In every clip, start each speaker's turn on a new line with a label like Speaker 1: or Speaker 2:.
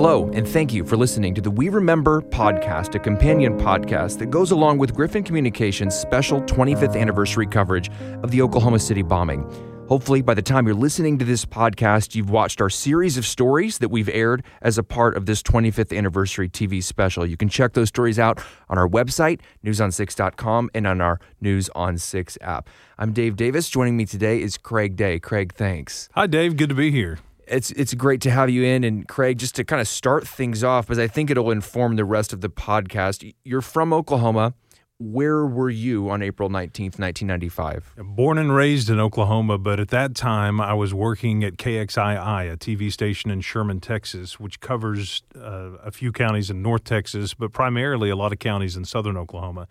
Speaker 1: Hello, and thank you for listening to the We Remember podcast, a companion podcast that goes along with Griffin Communications' special 25th anniversary coverage of the Oklahoma City bombing. Hopefully, by the time you're listening to this podcast, you've watched our series of stories that we've aired as a part of this 25th anniversary TV special. You can check those stories out on our website, newson6.com, and on our News on 6 app. I'm Dave Davis. Joining me today is Craig Day. Craig, thanks.
Speaker 2: Hi, Dave. Good to be here
Speaker 1: it's it's great to have you in and Craig just to kind of start things off because I think it'll inform the rest of the podcast. You're from Oklahoma. Where were you on April 19th, 1995?
Speaker 2: Born and raised in Oklahoma, but at that time I was working at KXII, a TV station in Sherman, Texas, which covers uh, a few counties in North Texas, but primarily a lot of counties in southern Oklahoma.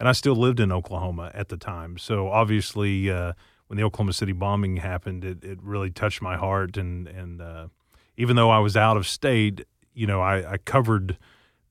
Speaker 2: And I still lived in Oklahoma at the time. So obviously, uh, when the Oklahoma City bombing happened, it, it really touched my heart. And and uh, even though I was out of state, you know, I, I covered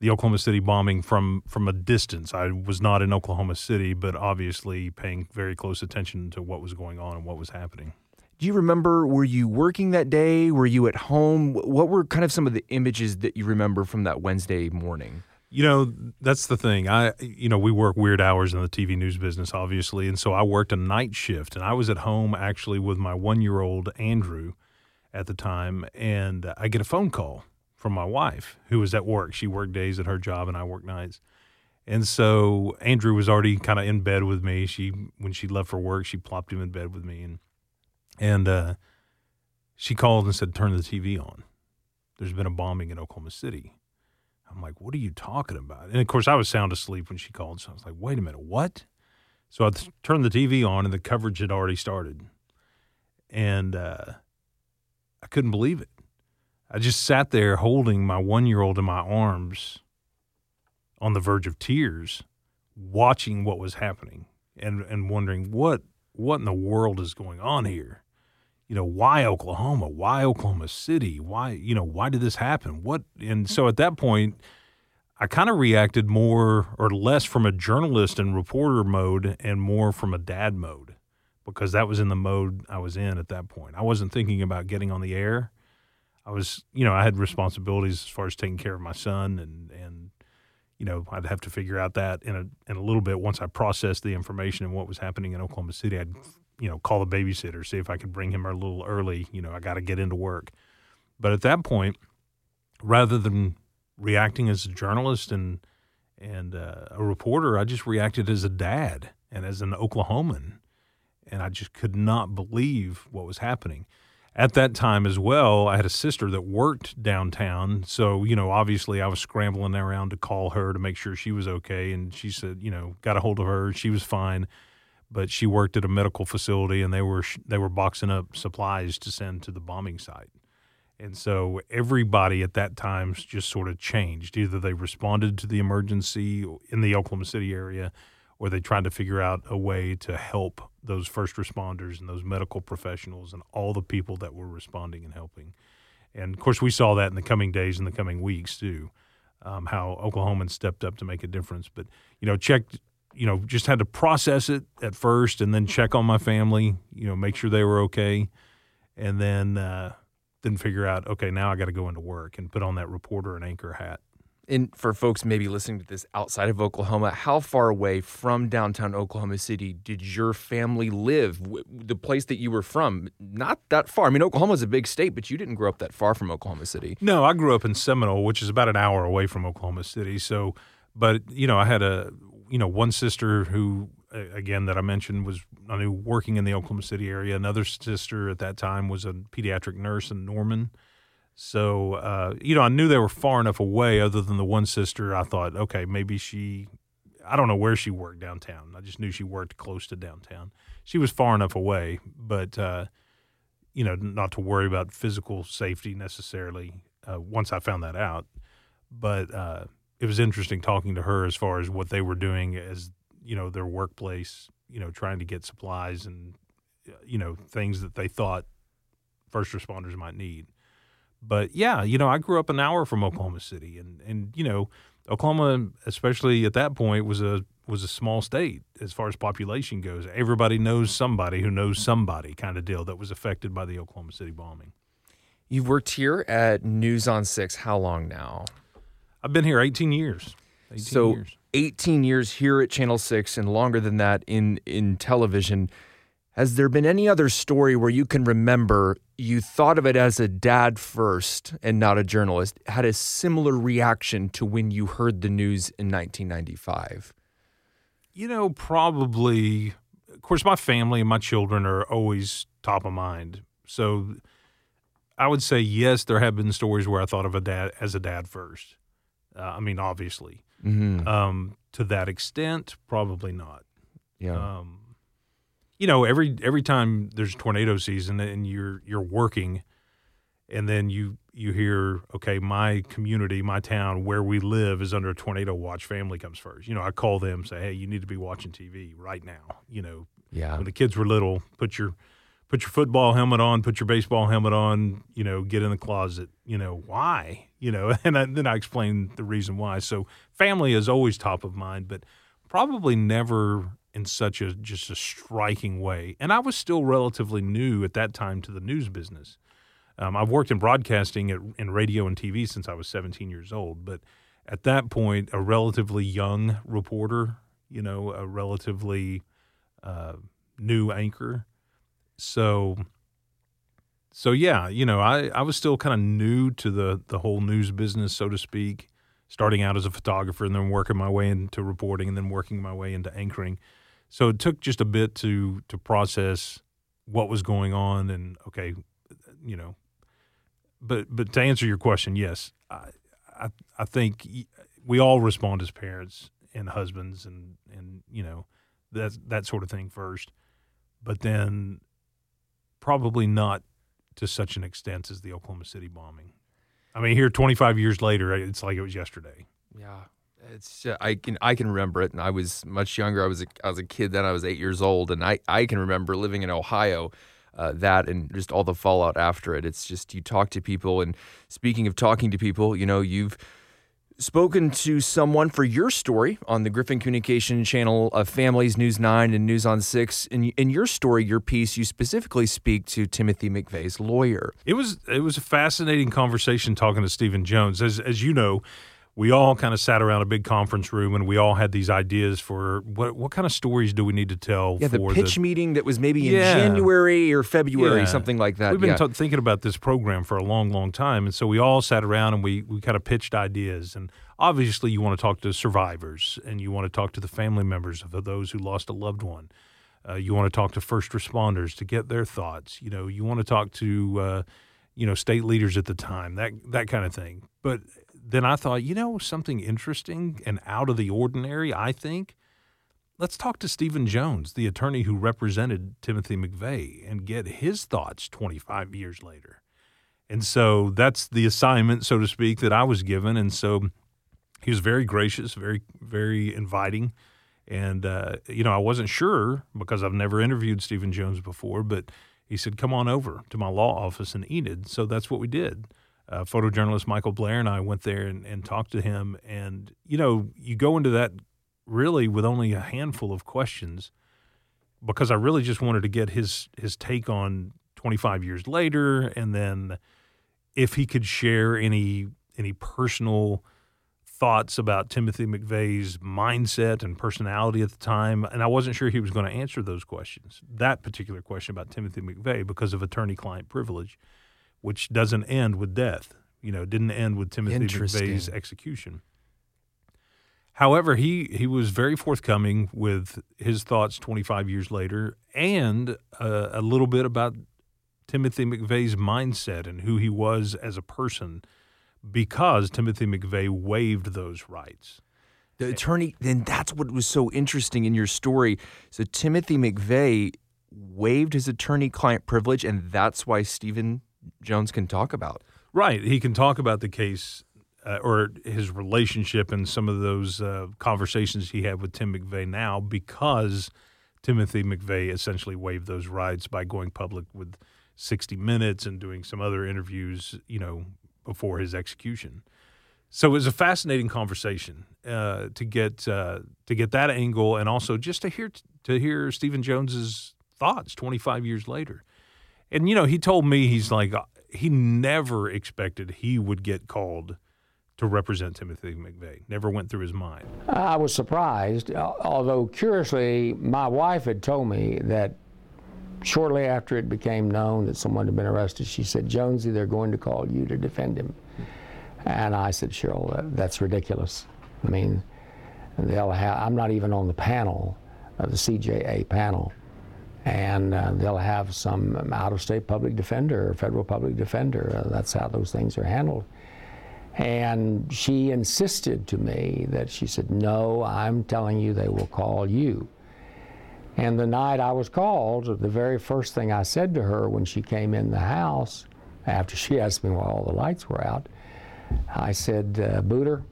Speaker 2: the Oklahoma City bombing from from a distance. I was not in Oklahoma City, but obviously paying very close attention to what was going on and what was happening.
Speaker 1: Do you remember? Were you working that day? Were you at home? What were kind of some of the images that you remember from that Wednesday morning?
Speaker 2: You know, that's the thing. I, you know, we work weird hours in the TV news business, obviously, and so I worked a night shift, and I was at home actually with my one-year-old Andrew at the time, and I get a phone call from my wife who was at work. She worked days at her job, and I work nights. And so Andrew was already kind of in bed with me. She when she left for work, she plopped him in bed with me, and and uh, she called and said, "Turn the TV on. There's been a bombing in Oklahoma City." I'm like, what are you talking about? And of course, I was sound asleep when she called. So I was like, wait a minute, what? So I turned the TV on and the coverage had already started. And uh, I couldn't believe it. I just sat there holding my one year old in my arms on the verge of tears, watching what was happening and, and wondering what what in the world is going on here you know, why Oklahoma? Why Oklahoma City? Why, you know, why did this happen? What? And so at that point, I kind of reacted more or less from a journalist and reporter mode and more from a dad mode because that was in the mode I was in at that point. I wasn't thinking about getting on the air. I was, you know, I had responsibilities as far as taking care of my son and, and, you know, I'd have to figure out that in a, in a little bit once I processed the information and what was happening in Oklahoma City. I'd you know, call the babysitter, see if I could bring him a little early. You know, I got to get into work. But at that point, rather than reacting as a journalist and and uh, a reporter, I just reacted as a dad and as an Oklahoman, and I just could not believe what was happening. At that time as well, I had a sister that worked downtown, so you know, obviously, I was scrambling around to call her to make sure she was okay, and she said, you know, got a hold of her, she was fine but she worked at a medical facility and they were they were boxing up supplies to send to the bombing site. And so everybody at that time just sort of changed. Either they responded to the emergency in the Oklahoma City area or they tried to figure out a way to help those first responders and those medical professionals and all the people that were responding and helping. And of course, we saw that in the coming days and the coming weeks too, um, how Oklahomans stepped up to make a difference. But you know, check you know, just had to process it at first and then check on my family, you know, make sure they were okay. And then, uh, then figure out, okay, now I got to go into work and put on that reporter and anchor hat.
Speaker 1: And for folks maybe listening to this outside of Oklahoma, how far away from downtown Oklahoma City did your family live? The place that you were from, not that far. I mean, Oklahoma's a big state, but you didn't grow up that far from Oklahoma City.
Speaker 2: No, I grew up in Seminole, which is about an hour away from Oklahoma City. So, but you know, I had a you know, one sister who, again, that I mentioned was I knew working in the Oklahoma City area. Another sister at that time was a pediatric nurse in Norman. So, uh, you know, I knew they were far enough away. Other than the one sister, I thought, okay, maybe she, I don't know where she worked downtown. I just knew she worked close to downtown. She was far enough away, but, uh, you know, not to worry about physical safety necessarily uh, once I found that out. But, uh, it was interesting talking to her as far as what they were doing as you know their workplace, you know, trying to get supplies and you know things that they thought first responders might need. But yeah, you know, I grew up an hour from Oklahoma City, and and you know, Oklahoma, especially at that point, was a was a small state as far as population goes. Everybody knows somebody who knows somebody, kind of deal that was affected by the Oklahoma City bombing.
Speaker 1: You've worked here at News on Six. How long now?
Speaker 2: I've been here 18 years. 18
Speaker 1: so
Speaker 2: years.
Speaker 1: 18 years here at Channel 6 and longer than that in in television. Has there been any other story where you can remember you thought of it as a dad first and not a journalist, had a similar reaction to when you heard the news in 1995?
Speaker 2: You know, probably, of course, my family and my children are always top of mind. So I would say, yes, there have been stories where I thought of a dad as a dad first. Uh, I mean, obviously.
Speaker 1: Mm-hmm.
Speaker 2: Um, to that extent, probably not.
Speaker 1: Yeah.
Speaker 2: Um, you know, every every time there's tornado season and you're you're working, and then you you hear, okay, my community, my town, where we live is under a tornado watch. Family comes first. You know, I call them, say, hey, you need to be watching TV right now. You know,
Speaker 1: yeah.
Speaker 2: when the kids were little, put your put your football helmet on, put your baseball helmet on, you know, get in the closet. You know, why? You know, and I, then I explained the reason why. So family is always top of mind, but probably never in such a just a striking way. And I was still relatively new at that time to the news business. Um, I've worked in broadcasting at, in radio and TV since I was 17 years old, but at that point, a relatively young reporter, you know, a relatively uh, new anchor. So, so yeah, you know, I, I was still kind of new to the the whole news business, so to speak, starting out as a photographer and then working my way into reporting and then working my way into anchoring. So it took just a bit to to process what was going on and okay, you know. But but to answer your question, yes, I I, I think we all respond as parents and husbands and and you know that that sort of thing first, but then probably not to such an extent as the Oklahoma City bombing. I mean, here 25 years later, it's like it was yesterday.
Speaker 1: Yeah. It's uh, I can I can remember it, and I was much younger. I was a, I was a kid then. I was eight years old, and I I can remember living in Ohio. Uh, that and just all the fallout after it. It's just you talk to people, and speaking of talking to people, you know you've spoken to someone for your story on the Griffin Communication Channel of Families News 9 and News on 6. In, in your story, your piece, you specifically speak to Timothy McVeigh's lawyer.
Speaker 2: It was it was a fascinating conversation talking to Stephen Jones. As as you know, we all kind of sat around a big conference room and we all had these ideas for what what kind of stories do we need to tell
Speaker 1: yeah,
Speaker 2: for
Speaker 1: the pitch
Speaker 2: the,
Speaker 1: meeting that was maybe in January or February,
Speaker 2: Yeah.
Speaker 1: something like that.
Speaker 2: We've been
Speaker 1: yeah.
Speaker 2: t- thinking about this program for a long, long time, and so we all sat around and we we kind of pitched ideas. And obviously, you want to talk to survivors, and you want to talk to the family members of those who lost a loved one. Uh, you want to talk to first responders to get their thoughts. You know, you want to talk to uh, you know state leaders at the time, that that kind of thing. But then I thought, you know, something interesting and out of the ordinary. I think let's talk to Stephen Jones, the attorney who represented Timothy McVeigh, and get his thoughts 25 years later. And so that's the assignment, so to speak, that I was given. And so he was very gracious, very, very inviting. And, uh, you know, I wasn't sure because I've never interviewed Stephen Jones before, but he said, come on over to my law office in Enid. So that's what we did. Uh, photojournalist Michael Blair and I went there and, and talked to him. And, you know, you go into that really with only a handful of questions because I really just wanted to get his his take on 25 years later and then if he could share any any personal thoughts about Timothy McVeigh's mindset and personality at the time and I wasn't sure he was going to answer those questions that particular question about Timothy McVeigh because of attorney client privilege which doesn't end with death you know didn't end with Timothy McVeigh's execution However, he he was very forthcoming with his thoughts 25 years later, and uh, a little bit about Timothy McVeigh's mindset and who he was as a person, because Timothy McVeigh waived those rights.
Speaker 1: The attorney, then that's what was so interesting in your story. So Timothy McVeigh waived his attorney client privilege, and that's why Stephen Jones can talk about.
Speaker 2: Right, he can talk about the case uh, or his relationship and some of those uh, conversations he had with Tim McVeigh now because Timothy McVeigh essentially waived those rights by going public with 60 Minutes and doing some other interviews, you know, before his execution. So it was a fascinating conversation uh, to get uh, to get that angle, and also just to hear to hear Stephen Jones's thoughts 25 years later. And you know, he told me he's like he never expected he would get called to represent Timothy McVeigh. Never went through his mind.
Speaker 3: I was surprised, although curiously, my wife had told me that shortly after it became known that someone had been arrested, she said, Jonesy, they're going to call you to defend him. And I said, Cheryl, that, that's ridiculous. I mean, have, I'm not even on the panel, uh, the CJA panel, and uh, they'll have some out of state public defender or federal public defender. Uh, that's how those things are handled. And she insisted to me that she said, No, I'm telling you they will call you. And the night I was called, the very first thing I said to her when she came in the house, after she asked me why all the lights were out, I said, uh, Booter,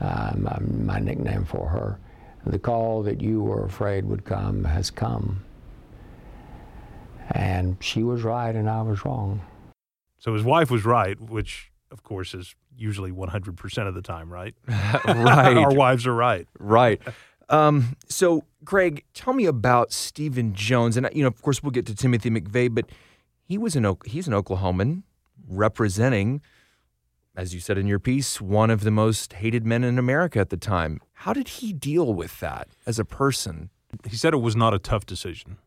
Speaker 3: my, my nickname for her, the call that you were afraid would come has come. And she was right and I was wrong.
Speaker 2: So his wife was right, which, of course, is usually 100% of the time, right?
Speaker 1: right.
Speaker 2: Our wives are right.
Speaker 1: Right. Um, so, Craig, tell me about Stephen Jones, and you know, of course, we'll get to Timothy McVeigh, but he was an he's an Oklahoman representing, as you said in your piece, one of the most hated men in America at the time. How did he deal with that as a person?
Speaker 2: He said it was not a tough decision.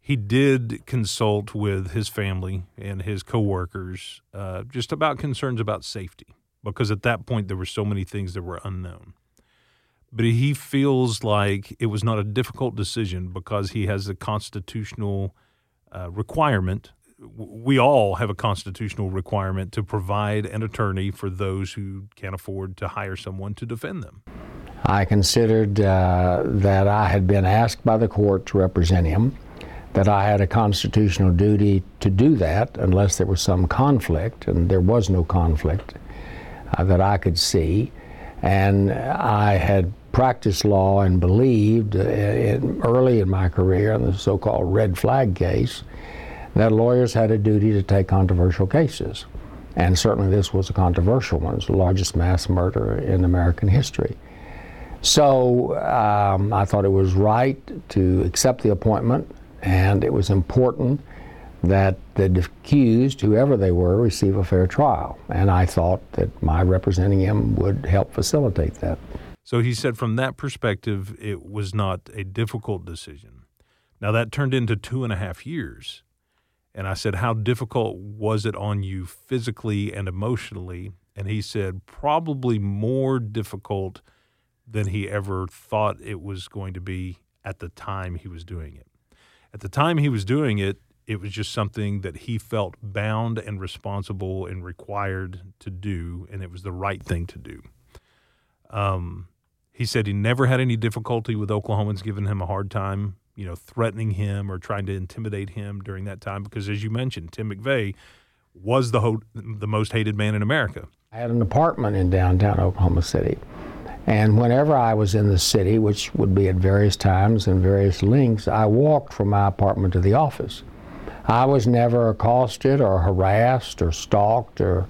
Speaker 2: He did consult with his family and his coworkers uh, just about concerns about safety, because at that point there were so many things that were unknown but he feels like it was not a difficult decision because he has a constitutional uh, requirement. We all have a constitutional requirement to provide an attorney for those who can't afford to hire someone to defend them.
Speaker 3: I considered uh, that I had been asked by the court to represent him, that I had a constitutional duty to do that unless there was some conflict, and there was no conflict uh, that I could see. And I had practiced law and believed uh, in, early in my career in the so-called red flag case that lawyers had a duty to take controversial cases. And certainly this was a controversial one. It's the largest mass murder in American history. So um, I thought it was right to accept the appointment, and it was important that the accused, whoever they were, receive a fair trial. And I thought that my representing him would help facilitate that.
Speaker 2: So he said from that perspective, it was not a difficult decision. Now that turned into two and a half years. And I said, How difficult was it on you physically and emotionally? And he said, Probably more difficult than he ever thought it was going to be at the time he was doing it. At the time he was doing it, it was just something that he felt bound and responsible and required to do, and it was the right thing to do. Um, he said he never had any difficulty with Oklahomans giving him a hard time, you know, threatening him or trying to intimidate him during that time because, as you mentioned, Tim McVeigh was the ho- the most hated man in America.
Speaker 3: I had an apartment in downtown Oklahoma City. And whenever I was in the city, which would be at various times and various lengths, I walked from my apartment to the office. I was never accosted or harassed or stalked or,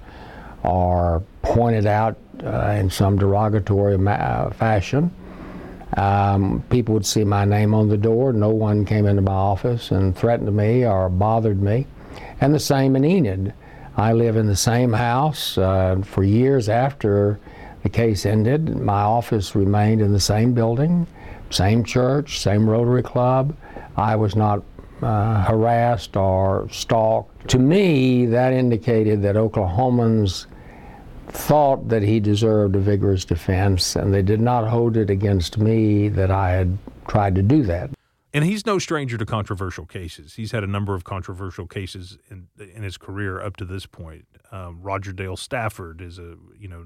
Speaker 3: or pointed out uh, in some derogatory ma- fashion. Um, people would see my name on the door. No one came into my office and threatened me or bothered me. And the same in Enid. I live in the same house uh, for years after the case ended. My office remained in the same building, same church, same Rotary Club. I was not uh, harassed or stalked. To me, that indicated that Oklahomans thought that he deserved a vigorous defense, and they did not hold it against me that I had tried to do that.
Speaker 2: And he's no stranger to controversial cases. He's had a number of controversial cases in in his career up to this point. Um, Roger Dale Stafford is a you know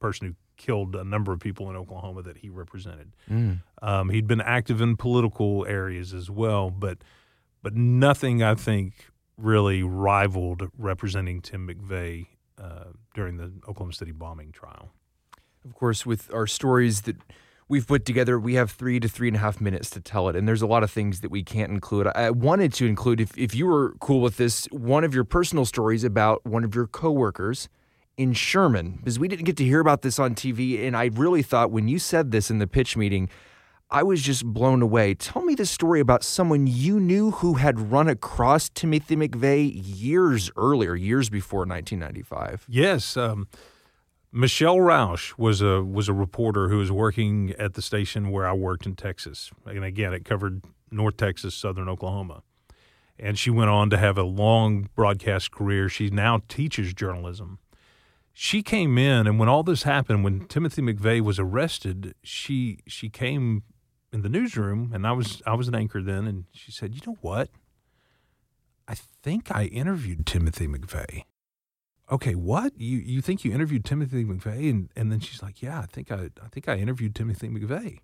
Speaker 2: person who killed a number of people in Oklahoma that he represented. Mm. Um, he'd been active in political areas as well, but but nothing I think really rivaled representing Tim McVeigh uh, during the Oklahoma City bombing trial.
Speaker 1: Of course, with our stories that we've put together, we have three to three and a half minutes to tell it. And there's a lot of things that we can't include. I wanted to include, if, if you were cool with this, one of your personal stories about one of your coworkers in Sherman, because we didn't get to hear about this on TV. And I really thought when you said this in the pitch meeting, I was just blown away. Tell me the story about someone you knew who had run across Timothy McVeigh years earlier, years before 1995.
Speaker 2: Yes, um, Michelle Rauch was a was a reporter who was working at the station where I worked in Texas, and again, it covered North Texas, Southern Oklahoma, and she went on to have a long broadcast career. She now teaches journalism. She came in, and when all this happened, when Timothy McVeigh was arrested, she she came in the newsroom, and I was I was an anchor then, and she said, "You know what? I think I interviewed Timothy McVeigh." Okay, what you you think you interviewed Timothy McVeigh? And and then she's like, "Yeah, I think I I think I interviewed Timothy McVeigh."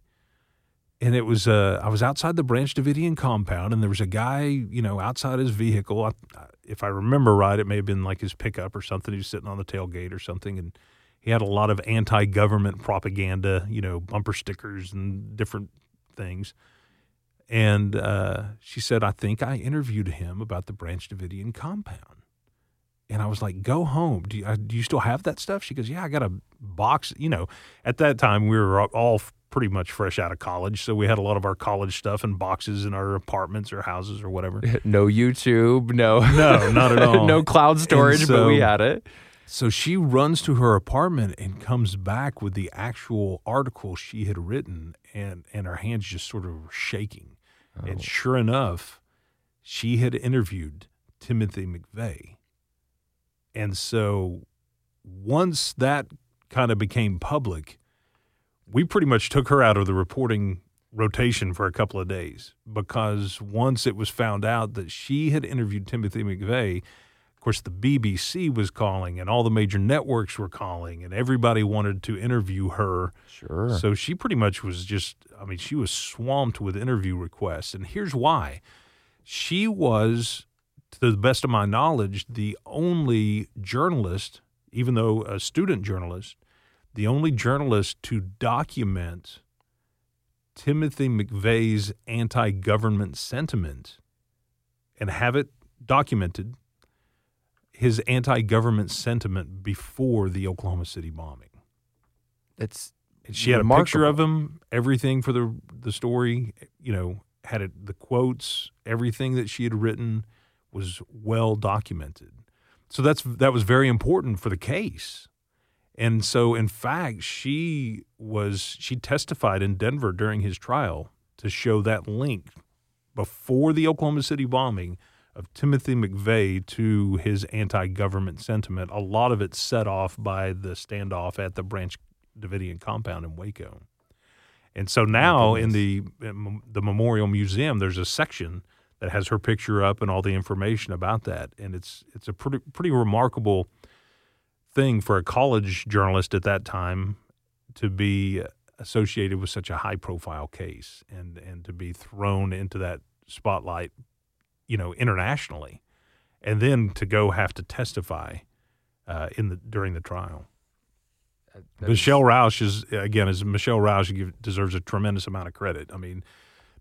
Speaker 2: And it was uh, I was outside the Branch Davidian compound, and there was a guy, you know, outside his vehicle. I, if I remember right, it may have been like his pickup or something. He was sitting on the tailgate or something, and he had a lot of anti-government propaganda, you know, bumper stickers and different things. And uh, she said, I think I interviewed him about the Branch Davidian compound. And I was like, go home. Do you, uh, do you still have that stuff? She goes, yeah, I got a box. You know, at that time, we were all pretty much fresh out of college. So we had a lot of our college stuff in boxes in our apartments or houses or whatever.
Speaker 1: No YouTube, no.
Speaker 2: No, not at all.
Speaker 1: no cloud storage,
Speaker 2: so,
Speaker 1: but we had it.
Speaker 2: So she runs to her apartment and comes back with the actual article she had written, and, and her hands just sort of shaking. Oh. And sure enough, she had interviewed Timothy McVeigh. And so once that kind of became public, we pretty much took her out of the reporting rotation for a couple of days because once it was found out that she had interviewed Timothy McVeigh, of course, the BBC was calling and all the major networks were calling, and everybody wanted to interview her.
Speaker 1: Sure.
Speaker 2: So she pretty much was just, I mean, she was swamped with interview requests. And here's why she was, to the best of my knowledge, the only journalist, even though a student journalist, the only journalist to document Timothy McVeigh's anti government sentiment and have it documented his anti-government sentiment before the Oklahoma City bombing.
Speaker 1: That's
Speaker 2: she had remarkable. a picture of him, everything for the the story. You know, had it the quotes, everything that she had written was well documented. So that's that was very important for the case. And so, in fact, she was she testified in Denver during his trial to show that link before the Oklahoma City bombing of Timothy McVeigh to his anti government sentiment, a lot of it set off by the standoff at the Branch Davidian compound in Waco. And so now in the in the Memorial Museum, there's a section that has her picture up and all the information about that, and it's it's a pretty pretty remarkable thing for a college journalist at that time to be associated with such a high profile case and and to be thrown into that spotlight you know, internationally, and then to go have to testify uh, in the during the trial. That Michelle is, Rauch is again, as Michelle Rauch deserves a tremendous amount of credit. I mean,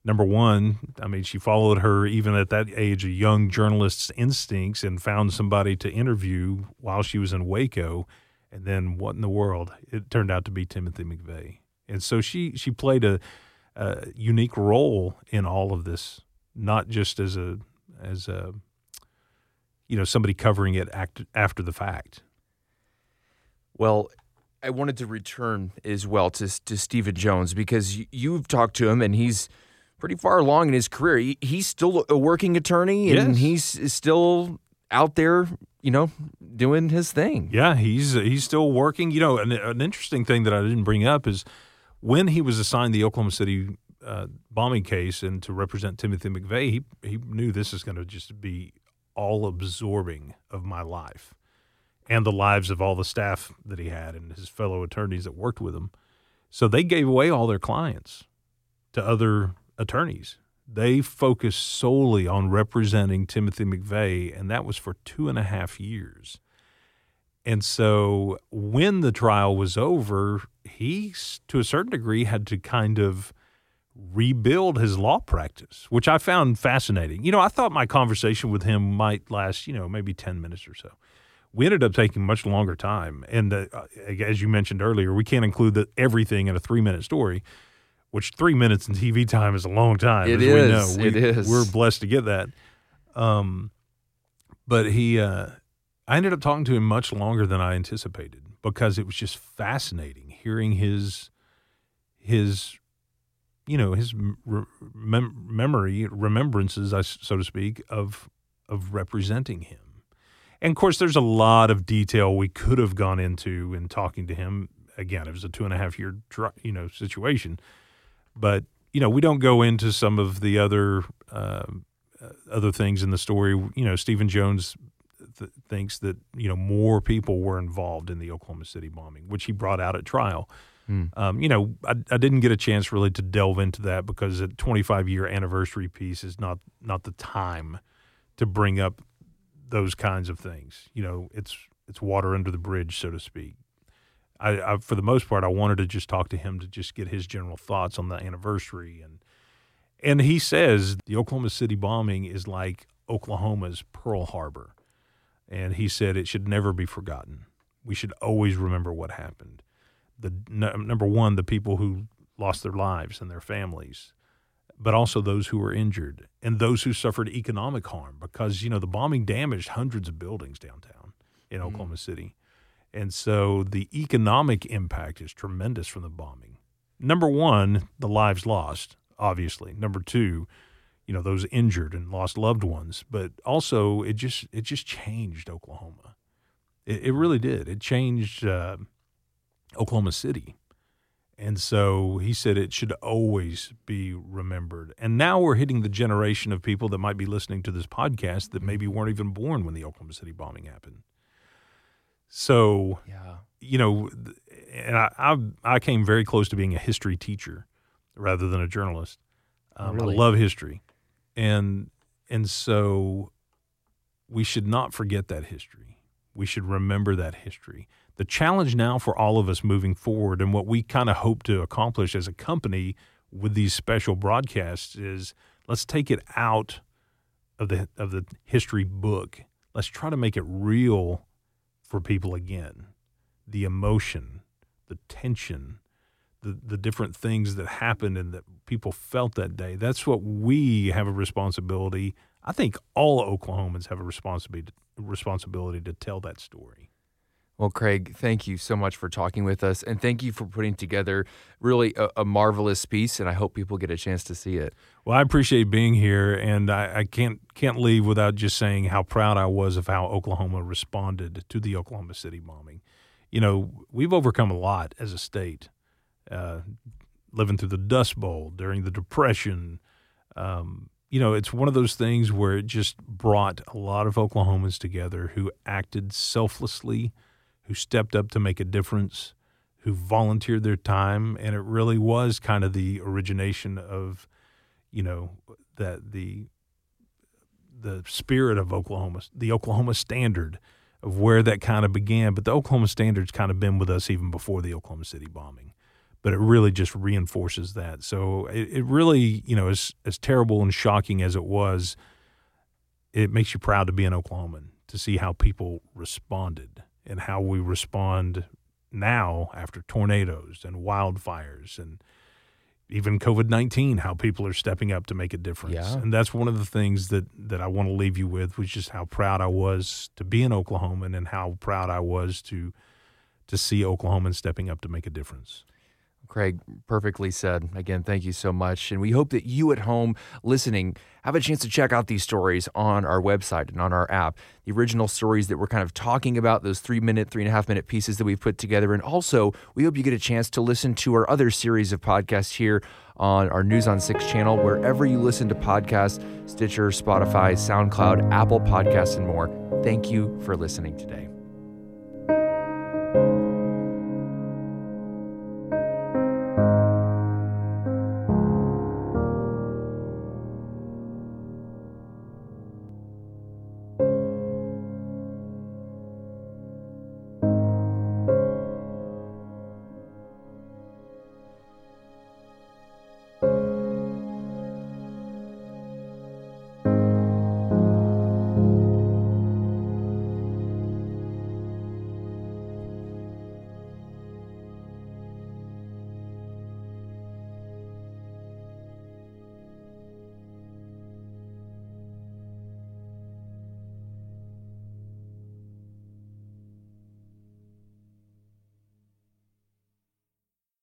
Speaker 2: number one, I mean, she followed her even at that age, a young journalist's instincts, and found somebody to interview while she was in Waco. And then, what in the world? It turned out to be Timothy McVeigh, and so she she played a, a unique role in all of this, not just as a as a you know somebody covering it act, after the fact.
Speaker 1: Well, I wanted to return as well to to Stephen Jones because you've talked to him and he's pretty far along in his career. He, he's still a working attorney and yes. he's still out there, you know, doing his thing.
Speaker 2: Yeah, he's he's still working. You know, an, an interesting thing that I didn't bring up is when he was assigned the Oklahoma City uh, bombing case and to represent Timothy McVeigh, he he knew this is going to just be all absorbing of my life and the lives of all the staff that he had and his fellow attorneys that worked with him. So they gave away all their clients to other attorneys. They focused solely on representing Timothy McVeigh, and that was for two and a half years. And so when the trial was over, he, to a certain degree, had to kind of rebuild his law practice, which I found fascinating. You know, I thought my conversation with him might last, you know, maybe 10 minutes or so. We ended up taking much longer time. And uh, as you mentioned earlier, we can't include the, everything in a three minute story. Which three minutes in TV time is a long time.
Speaker 1: It is.
Speaker 2: We know.
Speaker 1: It
Speaker 2: We-
Speaker 1: is.
Speaker 2: We're blessed to get that. Um, but he, uh, I ended up talking to him much longer than I anticipated because it was just fascinating hearing his, his, you know, his mem- memory, remembrances, so to speak, of of representing him. And of course, there's a lot of detail we could have gone into in talking to him. Again, it was a two and a half year, you know, situation. But you know, we don't go into some of the other uh, uh, other things in the story. You know, Stephen Jones th- thinks that you know more people were involved in the Oklahoma City bombing, which he brought out at trial. Um, you know, I, I didn't get a chance really to delve into that because a 25 year anniversary piece is not not the time to bring up those kinds of things. You know, it's it's water under the bridge, so to speak. I, I for the most part, I wanted to just talk to him to just get his general thoughts on the anniversary and and he says the Oklahoma City bombing is like Oklahoma's Pearl Harbor, and he said it should never be forgotten. We should always remember what happened. The number one, the people who lost their lives and their families, but also those who were injured and those who suffered economic harm because you know the bombing damaged hundreds of buildings downtown in mm-hmm. Oklahoma City. And so the economic impact is tremendous from the bombing. Number one, the lives lost, obviously. Number two, you know, those injured and lost loved ones. But also it just it just changed Oklahoma. It, it really did. It changed uh, Oklahoma City. And so he said it should always be remembered. And now we're hitting the generation of people that might be listening to this podcast that maybe weren't even born when the Oklahoma City bombing happened. So,
Speaker 1: Yeah.
Speaker 2: you know, and I, I I came very close to being a history teacher rather than a journalist. Um,
Speaker 3: Really?
Speaker 2: I love history, and and so we should not forget that history. We should remember that history. The challenge now for all of us moving forward, and what we kind of hope to accomplish as a company with these special broadcasts, is let's take it out of the of the history book. Let's try to make it real for people again. The emotion, the tension, the the different things that happened and that people felt that day. That's what we have a responsibility. I think all Oklahomans have a responsibility responsibility to tell that story.
Speaker 1: Well, Craig, thank you so much for talking with us, and thank you for putting together really a, a marvelous piece. And I hope people get a chance to see it.
Speaker 2: Well, I appreciate being here, and I, I can't can't leave without just saying how proud I was of how Oklahoma responded to the Oklahoma City bombing. You know, we've overcome a lot as a state, uh, living through the Dust Bowl during the Depression. Um, you know, it's one of those things where it just brought a lot of Oklahomans together who acted selflessly, who stepped up to make a difference, who volunteered their time, and it really was kind of the origination of you know that the the spirit of Oklahoma, the Oklahoma standard of where that kind of began. But the Oklahoma standard's kind of been with us even before the Oklahoma City bombing. But it really just reinforces that. So it, it really, you know, as as terrible and shocking as it was, it makes you proud to be an Oklahoman to see how people responded and how we respond now after tornadoes and wildfires and even COVID nineteen, how people are stepping up to make a difference.
Speaker 1: Yeah.
Speaker 2: And that's one of the things that that I want to leave you with, was just how proud I was to be an Oklahoman and how proud I was to to see Oklahomans stepping up to make a difference.
Speaker 1: Craig, perfectly said. Again, thank you so much. And we hope that you at home listening have a chance to check out these stories on our website and on our app. The original stories that we're kind of talking about, those three minute, three and a half minute pieces that we've put together. And also, we hope you get a chance to listen to our other series of podcasts here on our News on Six channel, wherever you listen to podcasts Stitcher, Spotify, SoundCloud, Apple Podcasts, and more. Thank you for listening today.